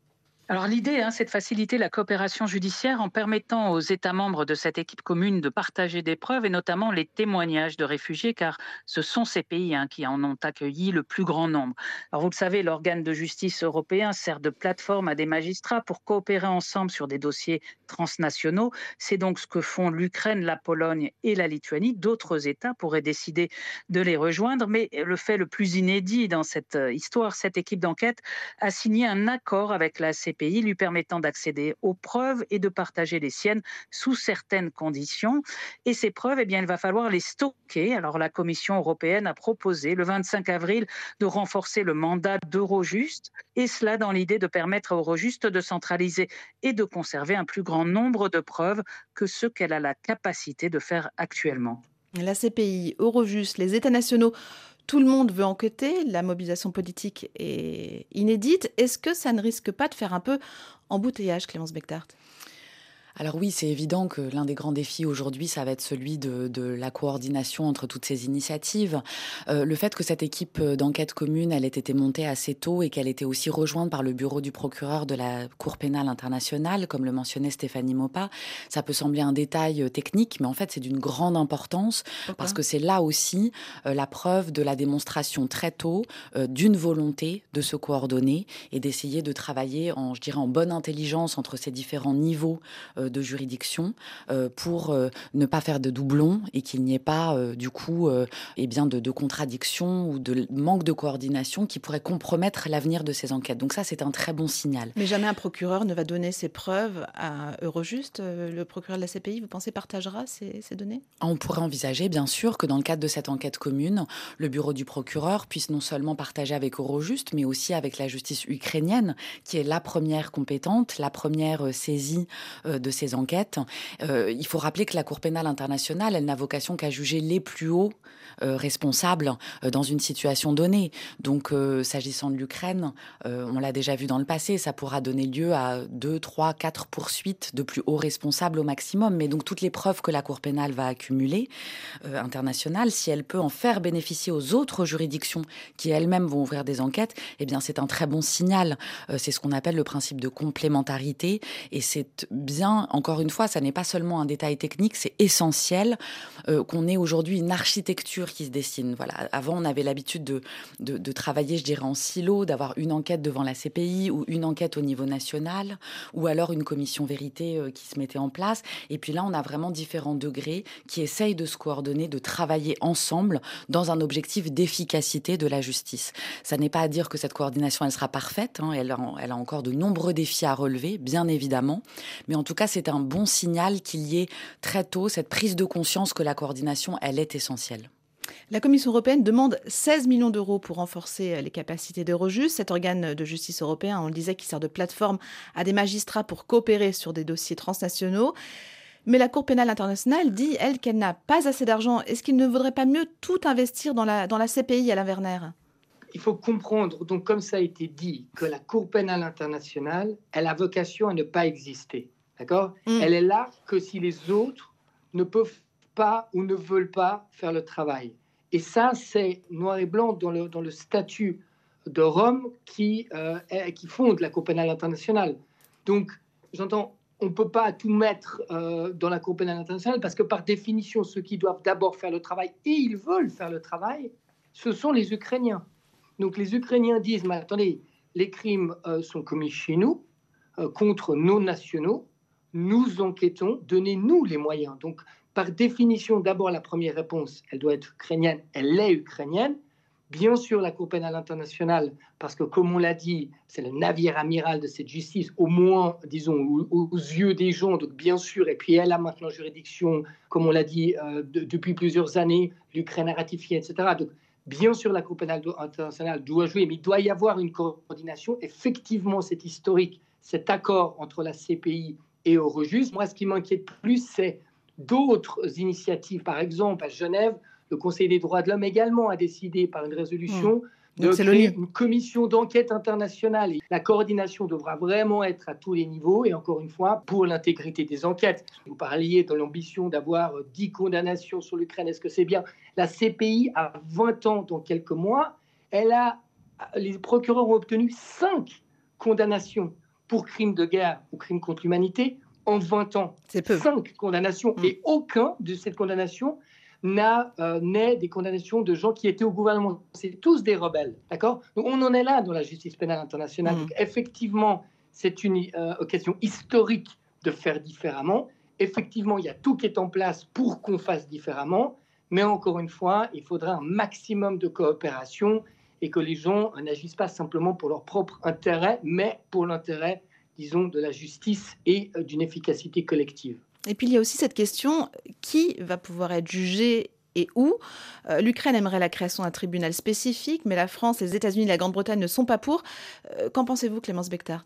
Alors l'idée, hein, c'est de faciliter la coopération judiciaire en permettant aux États membres de cette équipe commune de partager des preuves et notamment les témoignages de réfugiés, car ce sont ces pays hein, qui en ont accueilli le plus grand nombre. Alors vous le savez, l'organe de justice européen sert de plateforme à des magistrats pour coopérer ensemble sur des dossiers transnationaux. C'est donc ce que font l'Ukraine, la Pologne et la Lituanie. D'autres États pourraient décider de les rejoindre, mais le fait le plus inédit dans cette euh, histoire, cette équipe d'enquête a signé un accord avec la CPI pays, lui permettant d'accéder aux preuves et de partager les siennes sous certaines conditions. Et ces preuves, eh bien, il va falloir les stocker. Alors la Commission européenne a proposé le 25 avril de renforcer le mandat d'Eurojust, et cela dans l'idée de permettre à Eurojust de centraliser et de conserver un plus grand nombre de preuves que ce qu'elle a la capacité de faire actuellement. La CPI, Eurojust, les États nationaux tout le monde veut enquêter, la mobilisation politique est inédite. Est-ce que ça ne risque pas de faire un peu embouteillage, Clémence Bechtart alors oui, c'est évident que l'un des grands défis aujourd'hui, ça va être celui de, la coordination entre toutes ces initiatives. Euh, le fait que cette équipe d'enquête commune, elle ait été montée assez tôt et qu'elle était aussi rejointe par le bureau du procureur de la Cour pénale internationale, comme le mentionnait Stéphanie Mopa, ça peut sembler un détail euh, technique, mais en fait c'est d'une grande importance parce que c'est là aussi euh, la preuve de la démonstration très tôt d'une volonté de se coordonner et d'essayer de travailler en, je dirais, en bonne intelligence entre ces différents niveaux de juridiction euh, pour euh, ne pas faire de doublons et qu'il n'y ait pas euh, du coup eh bien de, de contradictions ou de manque de coordination qui pourrait compromettre l'avenir de ces enquêtes. Donc ça, c'est un très bon signal. Mais jamais un procureur ne va donner ses preuves à Eurojust. Le procureur de la CPI, vous pensez, partagera ces, ces données? On pourrait envisager, bien sûr, que dans le cadre de cette enquête commune, le bureau du procureur puisse non seulement partager avec Eurojust, mais aussi avec la justice ukrainienne, qui est la première compétente, la première saisie de ces enquêtes. Euh, il faut rappeler que la Cour pénale internationale, elle n'a vocation qu'à juger les plus hauts euh, responsables euh, dans une situation donnée. Donc, s'agissant de l'Ukraine, on l'a déjà vu dans le passé, ça pourra donner lieu à deux, trois, quatre poursuites de plus hauts responsables au maximum. Mais donc, toutes les preuves que la Cour pénale va accumuler internationale, si elle peut en faire bénéficier aux autres juridictions qui elles-mêmes vont ouvrir des enquêtes, eh bien, c'est un très bon signal. c'est ce qu'on appelle le principe de complémentarité et c'est bien encore une fois, ça n'est pas seulement un détail technique, c'est essentiel qu'on ait aujourd'hui une architecture qui se dessine. Voilà. Avant, on avait l'habitude de, travailler, je dirais, en silo, d'avoir une enquête devant la CPI ou une enquête au niveau national, ou alors une commission vérité qui se mettait en place. Et puis là, on a vraiment différents degrés qui essayent de se coordonner, de travailler ensemble dans un objectif d'efficacité de la justice. Ça n'est pas à dire que cette coordination, elle sera parfaite. Hein. Elle, a, elle a encore de nombreux défis à relever, bien évidemment. Mais en tout cas, c'est un bon signal qu'il y ait très tôt cette prise de conscience que la coordination, elle est essentielle. La Commission européenne demande 16 millions d'euros pour renforcer les capacités d'Eurojust, cet organe de justice européen, on le disait, qui sert de plateforme à des magistrats pour coopérer sur des dossiers transnationaux. Mais la Cour pénale internationale dit, elle, qu'elle n'a pas assez d'argent. Est-ce qu'il ne vaudrait pas mieux tout investir dans la, dans la CPI à Werner? Il faut comprendre, donc comme ça a été dit, que la Cour pénale internationale, elle a vocation à ne pas exister. D'accord? Mm. Elle est là que si les autres ne peuvent pas ou ne veulent pas faire le travail. Et ça, c'est noir et blanc dans le, dans le statut de Rome qui, euh, qui fonde la Cour pénale internationale. Donc, j'entends, on ne peut pas tout mettre euh, dans la Cour pénale internationale parce que par définition, ceux qui doivent d'abord faire le travail, et ils veulent faire le travail, ce sont les Ukrainiens. Donc les Ukrainiens disent, mais attendez, les crimes euh, sont commis chez nous, contre nos nationaux, nous enquêtons, donnez-nous les moyens. Donc par définition, d'abord la première réponse, elle doit être ukrainienne, elle est ukrainienne, Bien sûr, la Cour pénale internationale, parce que comme on l'a dit, c'est le navire amiral de cette justice, au moins, disons, aux, yeux des gens, donc bien sûr, et puis elle a maintenant juridiction, comme on l'a dit, euh, depuis plusieurs années, l'Ukraine a ratifié, etc. Donc, bien sûr, la Cour pénale internationale doit jouer, mais il doit y avoir une coordination. Effectivement, c'est historique, cet accord entre la CPI et Eurojust. Moi, ce qui m'inquiète plus, c'est d'autres initiatives, par exemple, à Genève, le Conseil des droits de l'homme également a décidé par une résolution mmh. de créer une commission d'enquête internationale. la coordination devra vraiment être à tous les niveaux et encore une fois, pour l'intégrité des enquêtes. Vous parliez de l'ambition d'avoir 10 condamnations sur l'Ukraine. Est-ce que c'est bien? La CPI a 20 ans dans quelques mois. Elle a, les procureurs ont obtenu 5 condamnations pour crimes de guerre ou crimes contre l'humanité en 20 ans. C'est peu. 5 condamnations. Mmh. Et aucun de ces condamnations n'a euh, né des condamnations de gens qui étaient au gouvernement. C'est tous des rebelles, d'accord? On en est là dans la justice pénale internationale. Mm. effectivement, c'est une euh, question historique de faire différemment. Effectivement, il y a tout qui est en place pour qu'on fasse différemment. Mais encore une fois, il faudra un maximum de coopération et que les gens n'agissent pas simplement pour leur propre intérêt, mais pour l'intérêt, disons, de la justice et euh, d'une efficacité collective. Et puis il y a aussi cette question qui va pouvoir être jugé et où? Euh, L'Ukraine aimerait la création d'un tribunal spécifique, mais la France, les États-Unis la Grande-Bretagne ne sont pas pour. Euh, qu'en pensez-vous, Clémence Bechtard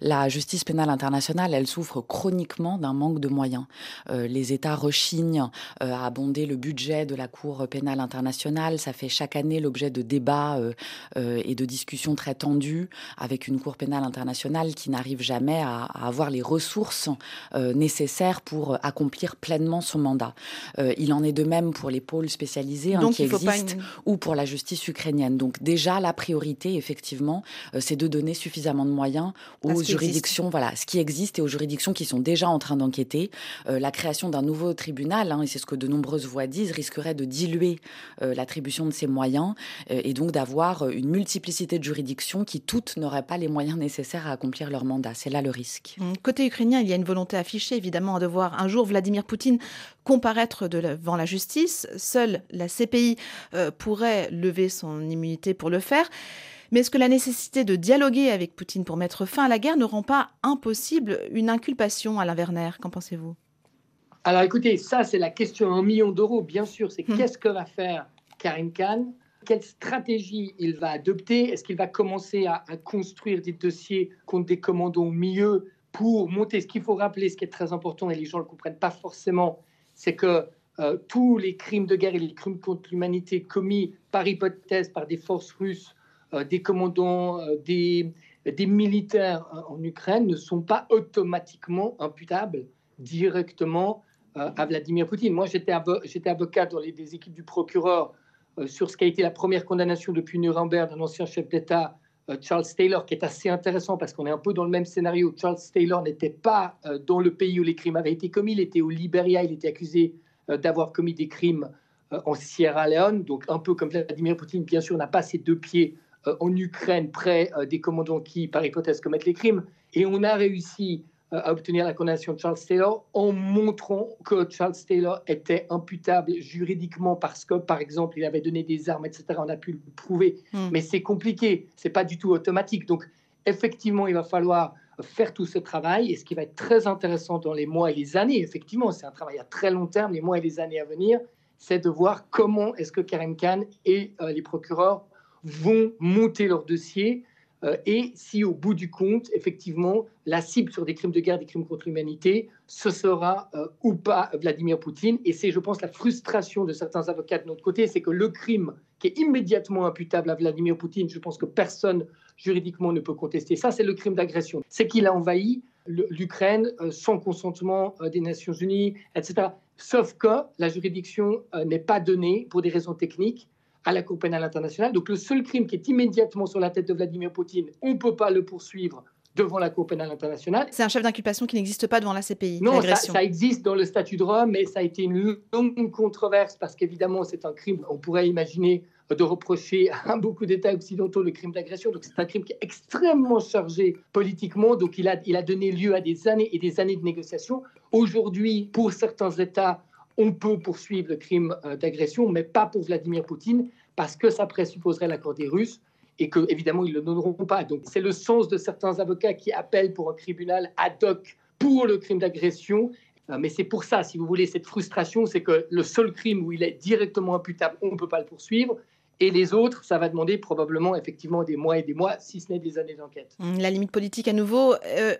la justice pénale internationale, elle souffre chroniquement d'un manque de moyens. Euh, les États rechignent euh, à abonder le budget de la Cour pénale internationale. Ça fait chaque année l'objet de débats euh, et de discussions très tendues avec une Cour pénale internationale qui n'arrive jamais à, avoir les ressources nécessaires pour accomplir pleinement son mandat. il en est de même pour les pôles spécialisés hein, qui existent ou pour la justice ukrainienne. Donc déjà, la priorité, effectivement, c'est de donner suffisamment de moyens aux juridictions, voilà, ce qui existe et aux juridictions qui sont déjà en train d'enquêter. Euh, la création d'un nouveau tribunal, hein, et c'est ce que de nombreuses voix disent, risquerait de diluer euh, l'attribution de ces moyens euh, et donc d'avoir une multiplicité de juridictions qui toutes n'auraient pas les moyens nécessaires à accomplir leur mandat. C'est là le risque. Hum, côté ukrainien, il y a une volonté affichée, évidemment, de voir un jour Vladimir Poutine comparaître devant la justice. Seule la CPI pourrait lever son immunité pour le faire. Mais est-ce que la nécessité de dialoguer avec Poutine pour mettre fin à la guerre ne rend pas impossible une inculpation à la Werner? Qu'en pensez-vous? Alors écoutez, ça c'est la question un million d'euros, bien sûr. C'est hmm. qu'est-ce que va faire Karim Khan? Quelle stratégie il va adopter? Est-ce qu'il va commencer à, construire des dossiers contre des commandants au milieu pour monter? Ce qu'il faut rappeler, ce qui est très important et les gens ne le comprennent pas forcément, c'est que euh, tous les crimes de guerre et les crimes contre l'humanité commis par hypothèse par des forces russes des commandants, euh, des, militaires euh, en Ukraine ne sont pas automatiquement imputables directement à Vladimir Poutine. Moi, j'étais avocat dans les équipes du procureur sur ce qui a été la première condamnation depuis Nuremberg d'un ancien chef d'État Charles Taylor, qui est assez intéressant parce qu'on est un peu dans le même scénario. Charles Taylor n'était pas dans le pays où les crimes avaient été commis, il était au Liberia, il était accusé d'avoir commis des crimes en Sierra Leone, donc un peu comme Vladimir Poutine, bien sûr, n'a pas ses deux pieds en Ukraine près des commandants qui, par hypothèse, commettent les crimes. Et on a réussi euh, à obtenir la condamnation de Charles Taylor en montrant que Charles Taylor était imputable juridiquement parce que, par exemple, il avait donné des armes, etc. On a pu le prouver. Hmm. Mais c'est compliqué, c'est pas du tout automatique. Donc, effectivement, il va falloir faire tout ce travail. Et ce qui va être très intéressant dans les mois et les années, effectivement, c'est un travail à très long terme, les mois et les années à venir, c'est de voir comment est-ce que Karim Khan et euh, les procureurs vont monter leur dossier euh, et si au bout du compte, effectivement, la cible sur des crimes de guerre, des crimes contre l'humanité, ce sera euh, ou pas Vladimir Poutine. Et c'est, je pense, la frustration de certains avocats de notre côté, c'est que le crime qui est immédiatement imputable à Vladimir Poutine, je pense que personne juridiquement ne peut contester ça, c'est le crime d'agression. C'est qu'il a envahi l'Ukraine euh, sans consentement des Nations Unies, etc. Sauf que la juridiction n'est pas donnée pour des raisons techniques à la Cour pénale internationale. Donc le seul crime qui est immédiatement sur la tête de Vladimir Poutine, on ne peut pas le poursuivre devant la Cour pénale internationale. C'est un chef d'inculpation qui n'existe pas devant la CPI. Non, ça, existe dans le statut de Rome, mais ça a été une longue controverse parce qu'évidemment, c'est un crime, on pourrait imaginer de reprocher à beaucoup d'États occidentaux le crime d'agression. Donc c'est un crime qui est extrêmement chargé politiquement. Donc il a, il a donné lieu à des années et des années de négociations. Aujourd'hui, pour certains États, on peut poursuivre le crime euh, d'agression, mais pas pour Vladimir Poutine, parce que ça présupposerait l'accord des Russes et que évidemment ils ne le donneront pas. Donc c'est le sens de certains avocats qui appellent pour un tribunal ad hoc pour le crime d'agression. Euh, mais c'est pour ça, si vous voulez, cette frustration, c'est que le seul crime où il est directement imputable, on ne peut pas le poursuivre. Et les autres, ça va demander probablement effectivement des mois et des mois, si ce n'est des années d'enquête. Hum, la limite politique à nouveau. Euh,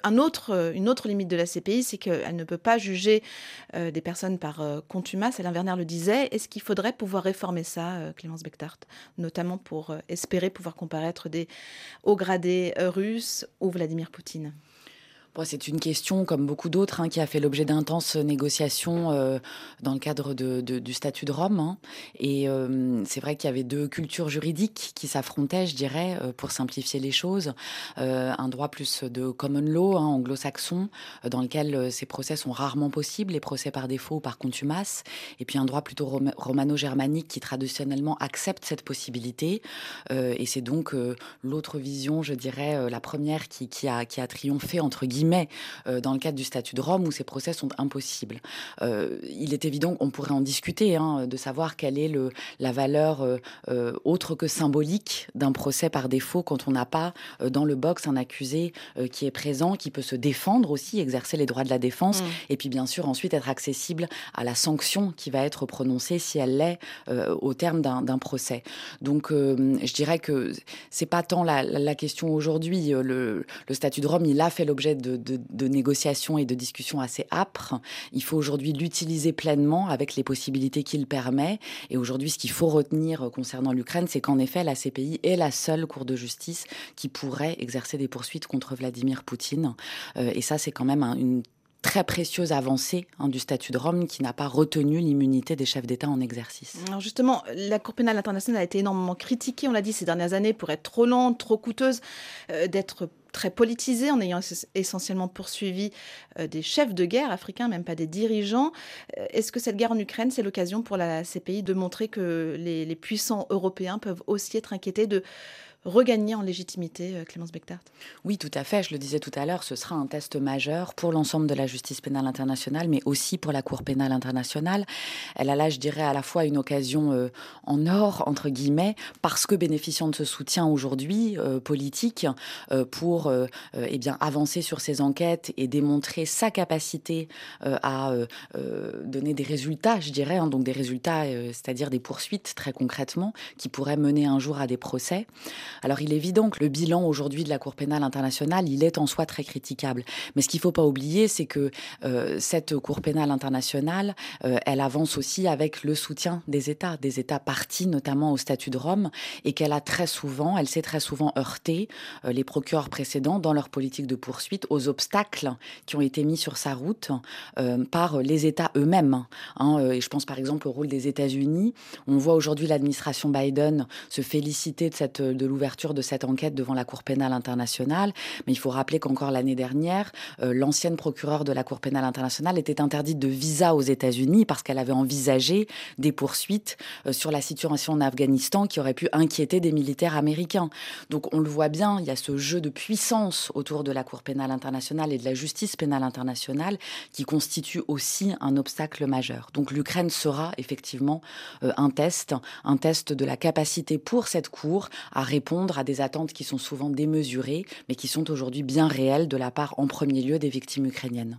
euh, une autre limite de la CPI, c'est qu'elle ne peut pas juger euh, des personnes par contumace. Alain Werner le disait. Est-ce qu'il faudrait pouvoir réformer ça, Clémence Bechtart, notamment pour espérer pouvoir comparaître des hauts gradés russes ou Vladimir Poutine c'est une question, comme beaucoup d'autres, hein, qui a fait l'objet d'intenses négociations euh, dans le cadre du statut de Rome. Hein. Et euh, c'est vrai qu'il y avait deux cultures juridiques qui s'affrontaient, je dirais, euh, pour simplifier les choses. un droit plus de common law, hein, anglo-saxon, dans lequel ces procès sont rarement possibles, les procès par défaut ou par contumace. Et puis un droit plutôt romano-germanique qui traditionnellement accepte cette possibilité. et c'est donc l'autre vision, je dirais, la première qui a triomphé, entre guillemets, mais euh, dans le cadre du statut de Rome où ces procès sont impossibles. Euh, il est évident qu'on pourrait en discuter, hein, de savoir quelle est le, la valeur euh, autre que symbolique d'un procès par défaut quand on n'a pas dans le box un accusé qui est présent, qui peut se défendre aussi, exercer les droits de la défense, mm. et puis bien sûr ensuite être accessible à la sanction qui va être prononcée si elle l'est au terme d'un procès. Donc je dirais que c'est pas tant la, la question aujourd'hui. Le, le statut de Rome, il a fait l'objet de de, négociations et de discussions assez âpres. Il faut aujourd'hui l'utiliser pleinement avec les possibilités qu'il permet. Et aujourd'hui, ce qu'il faut retenir concernant l'Ukraine, c'est qu'en effet, la CPI est la seule cour de justice qui pourrait exercer des poursuites contre Vladimir Poutine. Euh, et ça, c'est quand même une très précieuse avancée hein, du statut de Rome qui n'a pas retenu l'immunité des chefs d'État en exercice. Alors justement, la Cour pénale internationale a été énormément critiquée, on l'a dit ces dernières années, pour être trop lente, trop coûteuse, euh, d'être très politisée en ayant essentiellement poursuivi euh, des chefs de guerre africains, même pas des dirigeants. Euh, est-ce que cette guerre en Ukraine, c'est l'occasion pour la CPI de montrer que les, les puissants européens peuvent aussi être inquiétés de regagner en légitimité, euh, Clémence Bechtart Oui, tout à fait. Je le disais tout à l'heure, ce sera un test majeur pour l'ensemble de la justice pénale internationale, mais aussi pour la Cour pénale internationale. Elle a là, je dirais, à la fois une occasion euh, en or, entre guillemets, parce que bénéficiant de ce soutien aujourd'hui euh, politique pour eh bien, avancer sur ses enquêtes et démontrer sa capacité à donner des résultats, je dirais, hein, donc des résultats, c'est-à-dire des poursuites très concrètement, qui pourraient mener un jour à des procès. Alors il est évident que le bilan aujourd'hui de la Cour pénale internationale, il est en soi très critiquable. Mais ce qu'il ne faut pas oublier, c'est que euh, cette Cour pénale internationale, euh, elle avance aussi avec le soutien des États, des États partis notamment au statut de Rome, et qu'elle a très souvent, elle s'est très souvent heurté euh, les procureurs précédents dans leur politique de poursuite aux obstacles qui ont été mis sur sa route par les États eux-mêmes. Hein. et je pense par exemple au rôle des États-Unis. On voit aujourd'hui l'administration Biden se féliciter de cette de l'ouverture de cette enquête devant la Cour pénale internationale. Mais il faut rappeler qu'encore l'année dernière, euh, l'ancienne procureure de la Cour pénale internationale était interdite de visa aux États-Unis parce qu'elle avait envisagé des poursuites euh, sur la situation en Afghanistan qui aurait pu inquiéter des militaires américains. Donc on le voit bien, il y a ce jeu de puissance autour de la Cour pénale internationale et de la justice pénale internationale qui constitue aussi un obstacle majeur. Donc l'Ukraine sera effectivement euh, un test, un test de la capacité pour cette Cour à répondre à des attentes qui sont souvent démesurées, mais qui sont aujourd'hui bien réelles de la part en premier lieu des victimes ukrainiennes.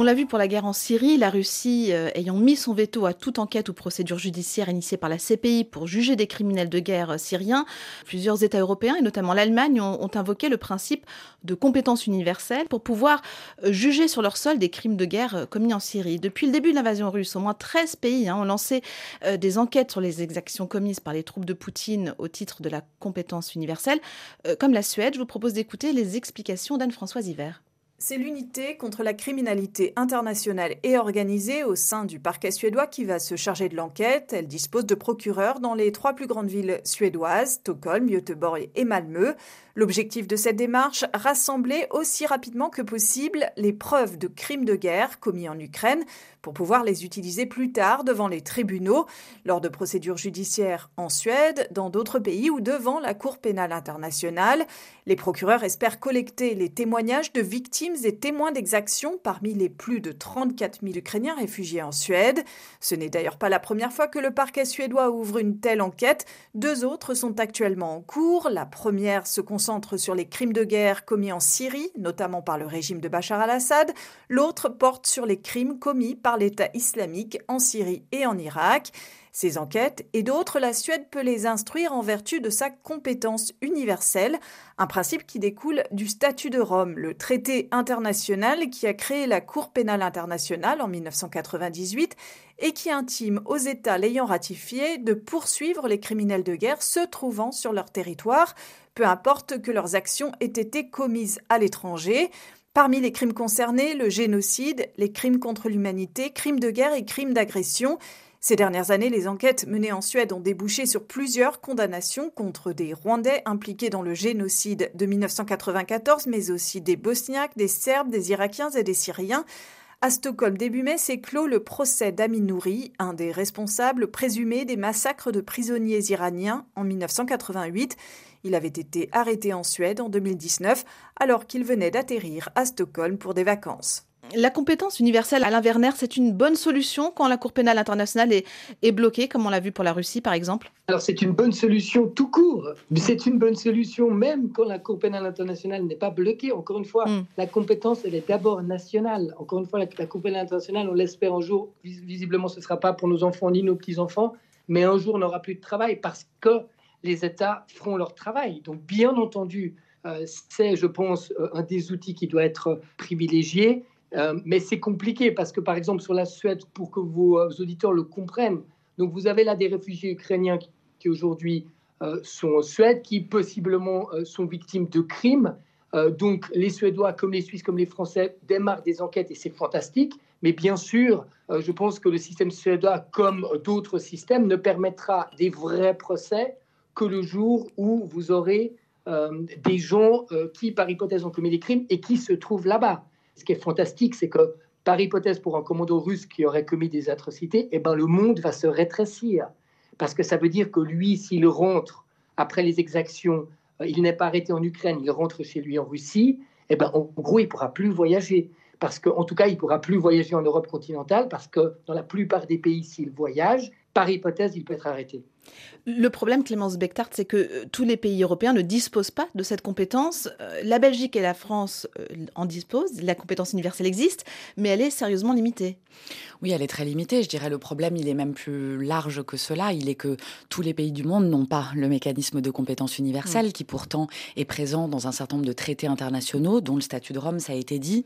On l'a vu pour la guerre en Syrie, la Russie euh, ayant mis son veto à toute enquête ou procédure judiciaire initiée par la CPI pour juger des criminels de guerre euh, syriens. Plusieurs États européens, et notamment l'Allemagne, ont, invoqué le principe de compétence universelle pour pouvoir euh, juger sur leur sol des crimes de guerre commis en Syrie. Depuis le début de l'invasion russe, au moins 13 pays hein, ont lancé des enquêtes sur les exactions commises par les troupes de Poutine au titre de la compétence universelle. comme la Suède, je vous propose d'écouter les explications d'Anne-Françoise Hiver. C'est l'unité contre la criminalité internationale et organisée au sein du parquet suédois qui va se charger de l'enquête. Elle dispose de procureurs dans les trois plus grandes villes suédoises, Stockholm, Göteborg et Malmö. L'objectif de cette démarche, rassembler aussi rapidement que possible les preuves de crimes de guerre commis en Ukraine pour pouvoir les utiliser plus tard devant les tribunaux, lors de procédures judiciaires en Suède, dans d'autres pays ou devant la Cour pénale internationale. Les procureurs espèrent collecter les témoignages de victimes et témoins d'exactions parmi les plus de 34 000 Ukrainiens réfugiés en Suède. Ce n'est d'ailleurs pas la première fois que le parquet suédois ouvre une telle enquête. Deux autres sont actuellement en cours. La première se concentre sur les crimes de guerre commis en Syrie, notamment par le régime de Bachar al-Assad. L'autre porte sur les crimes commis par l'État islamique en Syrie et en Irak. Ces enquêtes et d'autres, la Suède peut les instruire en vertu de sa compétence universelle, un principe qui découle du statut de Rome, le traité international qui a créé la Cour pénale internationale en 1998 et qui intime aux États l'ayant ratifié de poursuivre les criminels de guerre se trouvant sur leur territoire, peu importe que leurs actions aient été commises à l'étranger. Parmi les crimes concernés, le génocide, les crimes contre l'humanité, crimes de guerre et crimes d'agression. Ces dernières années, les enquêtes menées en Suède ont débouché sur plusieurs condamnations contre des Rwandais impliqués dans le génocide de 1994, mais aussi des Bosniaques, des Serbes, des Irakiens et des Syriens. À Stockholm, début mai, s'est le procès d'Amin Nouri, un des responsables présumés des massacres de prisonniers iraniens en 1988. Il avait été arrêté en Suède en 2019 alors qu'il venait d'atterrir à Stockholm pour des vacances. La compétence universelle, Alain Werner, c'est une bonne solution quand la Cour pénale internationale est, est bloquée, comme on l'a vu pour la Russie, par exemple? Alors, c'est une bonne solution tout court. C'est une bonne solution même quand la Cour pénale internationale n'est pas bloquée. Encore une fois, mm. la compétence, elle est d'abord nationale. Encore une fois, la, la Cour pénale internationale, on l'espère un jour, visiblement, ce ne sera pas pour nos enfants ni nos petits-enfants, mais un jour, on n'aura plus de travail parce que les États feront leur travail. Donc, bien entendu, euh, c'est, je pense, euh, un des outils qui doit être privilégié. Euh, mais c'est compliqué parce que, par exemple, sur la Suède, pour que vos, auditeurs le comprennent, donc vous avez là des réfugiés ukrainiens qui, aujourd'hui sont en Suède, qui possiblement sont victimes de crimes. donc les Suédois, comme les Suisses, comme les Français, démarrent des enquêtes et c'est fantastique. Mais bien sûr, je pense que le système suédois, comme d'autres systèmes, ne permettra des vrais procès que le jour où vous aurez euh, des gens euh, qui, par hypothèse, ont commis des crimes et qui se trouvent là-bas. Ce qui est fantastique, c'est que, par hypothèse, pour un commando russe qui aurait commis des atrocités, eh ben, le monde va se rétrécir. Parce que ça veut dire que lui, s'il rentre après les exactions, euh, il n'est pas arrêté en Ukraine, il rentre chez lui en Russie, eh ben, en gros, il pourra plus voyager. Parce qu'en tout cas, il pourra plus voyager en Europe continentale, parce que dans la plupart des pays, s'il voyage, par hypothèse, il peut être arrêté. Le problème, Clémence Bechtart, c'est que euh, tous les pays européens ne disposent pas de cette compétence. Euh, la Belgique et la France euh, en disposent, la compétence universelle existe, mais elle est sérieusement limitée. Oui, elle est très limitée. Je dirais le problème, il est même plus large que cela. Il est que tous les pays du monde n'ont pas le mécanisme de compétence universelle, mm. qui pourtant est présent dans un certain nombre de traités internationaux, dont le statut de Rome, ça a été dit.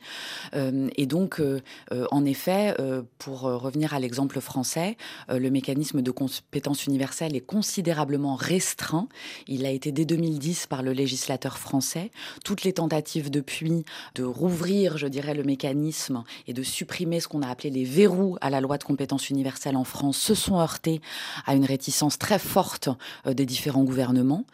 et donc, en effet, pour revenir à l'exemple français, le mécanisme de compétence universelle universel est considérablement restreint. Il a été dès 2010 par le législateur français. Toutes les tentatives depuis de rouvrir, je dirais, le mécanisme et de supprimer ce qu'on a appelé les verrous à la loi de compétences universelle en France se sont heurtées à une réticence très forte euh, des différents gouvernements.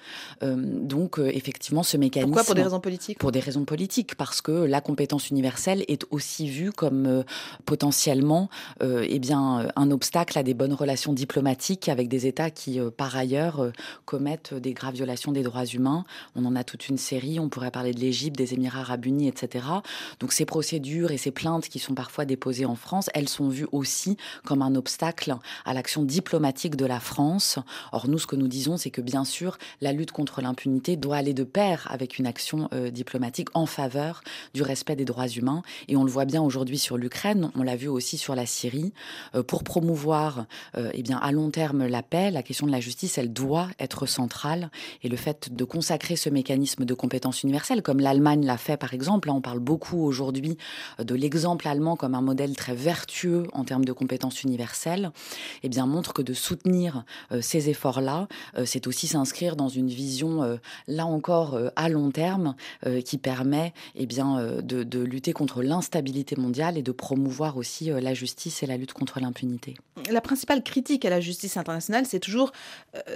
Euh, donc, euh, effectivement, ce mécanisme... Pourquoi? Pour des raisons politiques? Pour des raisons politiques, parce que la compétence universelle est aussi vue comme potentiellement eh bien, un obstacle à des bonnes relations diplomatiques avec des États qui, par ailleurs, commettent des graves violations des droits humains. On en a toute une série, on pourrait parler de l'Égypte, des Émirats arabes unis, etc. Donc ces procédures et ces plaintes qui sont parfois déposées en France, elles sont vues aussi comme un obstacle à l'action diplomatique de la France. Or, nous, ce que nous disons, c'est que bien sûr, la lutte contre l'impunité doit aller de pair avec une action euh, diplomatique en faveur du respect des droits humains. Et on le voit bien aujourd'hui sur l'Ukraine, on l'a vu aussi sur la Syrie. Euh, pour promouvoir euh, eh bien, à long terme la paix, la question de la justice, elle doit être centrale. Et le fait de consacrer ce mécanisme de compétence universelle, comme l'Allemagne l'a fait par exemple, on parle beaucoup aujourd'hui de l'exemple allemand comme un modèle très vertueux en termes de compétences universelles, eh bien, montre que de soutenir euh, ces efforts-là, euh, c'est aussi s'inscrire dans une vision, euh, là encore, à long terme, qui permet eh bien, de, de lutter contre l'instabilité mondiale et de promouvoir aussi la justice et la lutte contre l'impunité. La principale critique à la justice internationale, c'est toujours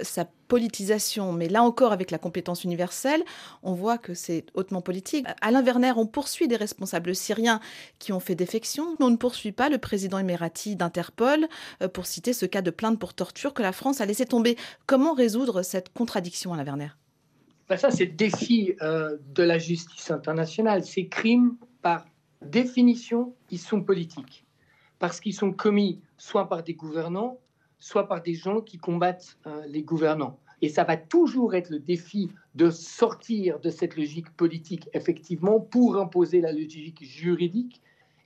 sa politisation. Mais là encore, avec la compétence universelle, on voit que c'est hautement politique. Alain Werner, on poursuit des responsables syriens qui ont fait défection, mais on ne poursuit pas le président émirati d'Interpol, euh, pour citer ce cas de plainte pour torture que la France a laissé tomber. Comment résoudre cette contradiction, Alain Werner? Ben Ça, c'est le défi euh, de la justice internationale. Ces crimes, par définition, ils sont politiques, parce qu'ils sont commis soit par des gouvernants, soit par des gens qui combattent euh, les gouvernants. Et ça va toujours être le défi de sortir de cette logique politique, effectivement, pour imposer la logique juridique.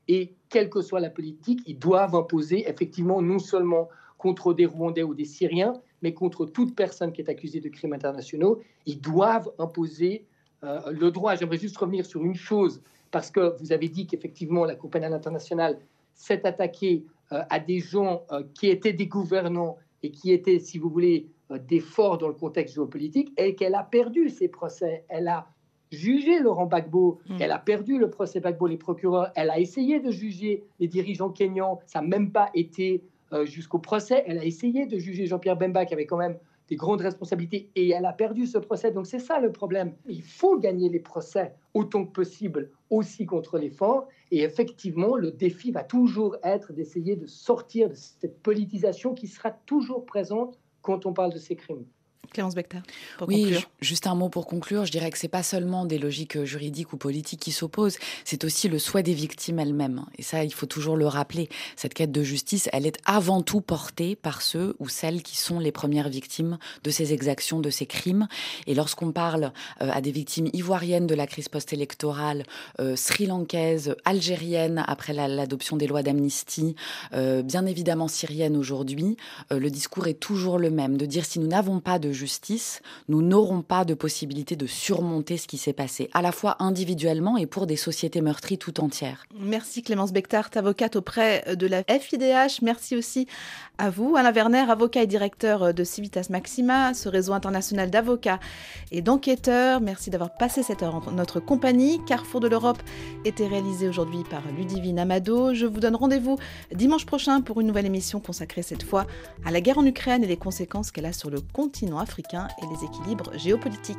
Et quelle que soit la politique, ils doivent imposer, effectivement, non seulement contre des Rwandais ou des Syriens, mais contre toute personne qui est accusée de crimes internationaux. Ils doivent imposer euh, le droit. J'aimerais juste revenir sur une chose, parce que vous avez dit qu'effectivement, la Cour pénale internationale s'est attaquée à des gens euh, qui étaient des gouvernants et qui étaient, si vous voulez, euh, des forts dans le contexte géopolitique et qu'elle a perdu ses procès. Elle a jugé Laurent Gbagbo, mm. elle a perdu le procès Gbagbo, les procureurs, elle a essayé de juger les dirigeants kenyans, ça n'a même pas été euh, jusqu'au procès, elle a essayé de juger Jean-Pierre Bemba qui avait quand même des grandes responsabilités et elle a perdu ce procès. Donc c'est ça le problème. Il faut gagner les procès autant que possible aussi contre les forts. Et effectivement, le défi va toujours être d'essayer de sortir de cette politisation qui sera toujours présente quand on parle de ces crimes. Clémence Becter. oui, juste un mot pour conclure. Je dirais que c'est pas seulement des logiques euh, juridiques ou politiques qui s'opposent, c'est aussi le souhait des victimes elles-mêmes. Et ça, il faut toujours le rappeler. Cette quête de justice, elle est avant tout portée par ceux ou celles qui sont les premières victimes de ces exactions, de ces crimes. Et lorsqu'on parle euh, à des victimes ivoiriennes de la crise post-électorale, euh, sri-lankaises, algériennes après l'adoption des lois d'amnistie, bien évidemment syriennes aujourd'hui, le discours est toujours le même, de dire si nous n'avons pas de justice, nous n'aurons pas de possibilité de surmonter ce qui s'est passé, à la fois individuellement et pour des sociétés meurtries tout entières. Merci Clémence Bechtart, avocate auprès de la FIDH. Merci aussi à vous, Alain Werner, avocat et directeur de Civitas Maxima, ce réseau international d'avocats et d'enquêteurs. Merci d'avoir passé cette heure en notre compagnie. Carrefour de l'Europe était réalisé aujourd'hui par Ludivine Amado. Je vous donne rendez-vous dimanche prochain pour une nouvelle émission consacrée cette fois à la guerre en Ukraine et les conséquences qu'elle a sur le continent africain et les équilibres géopolitiques.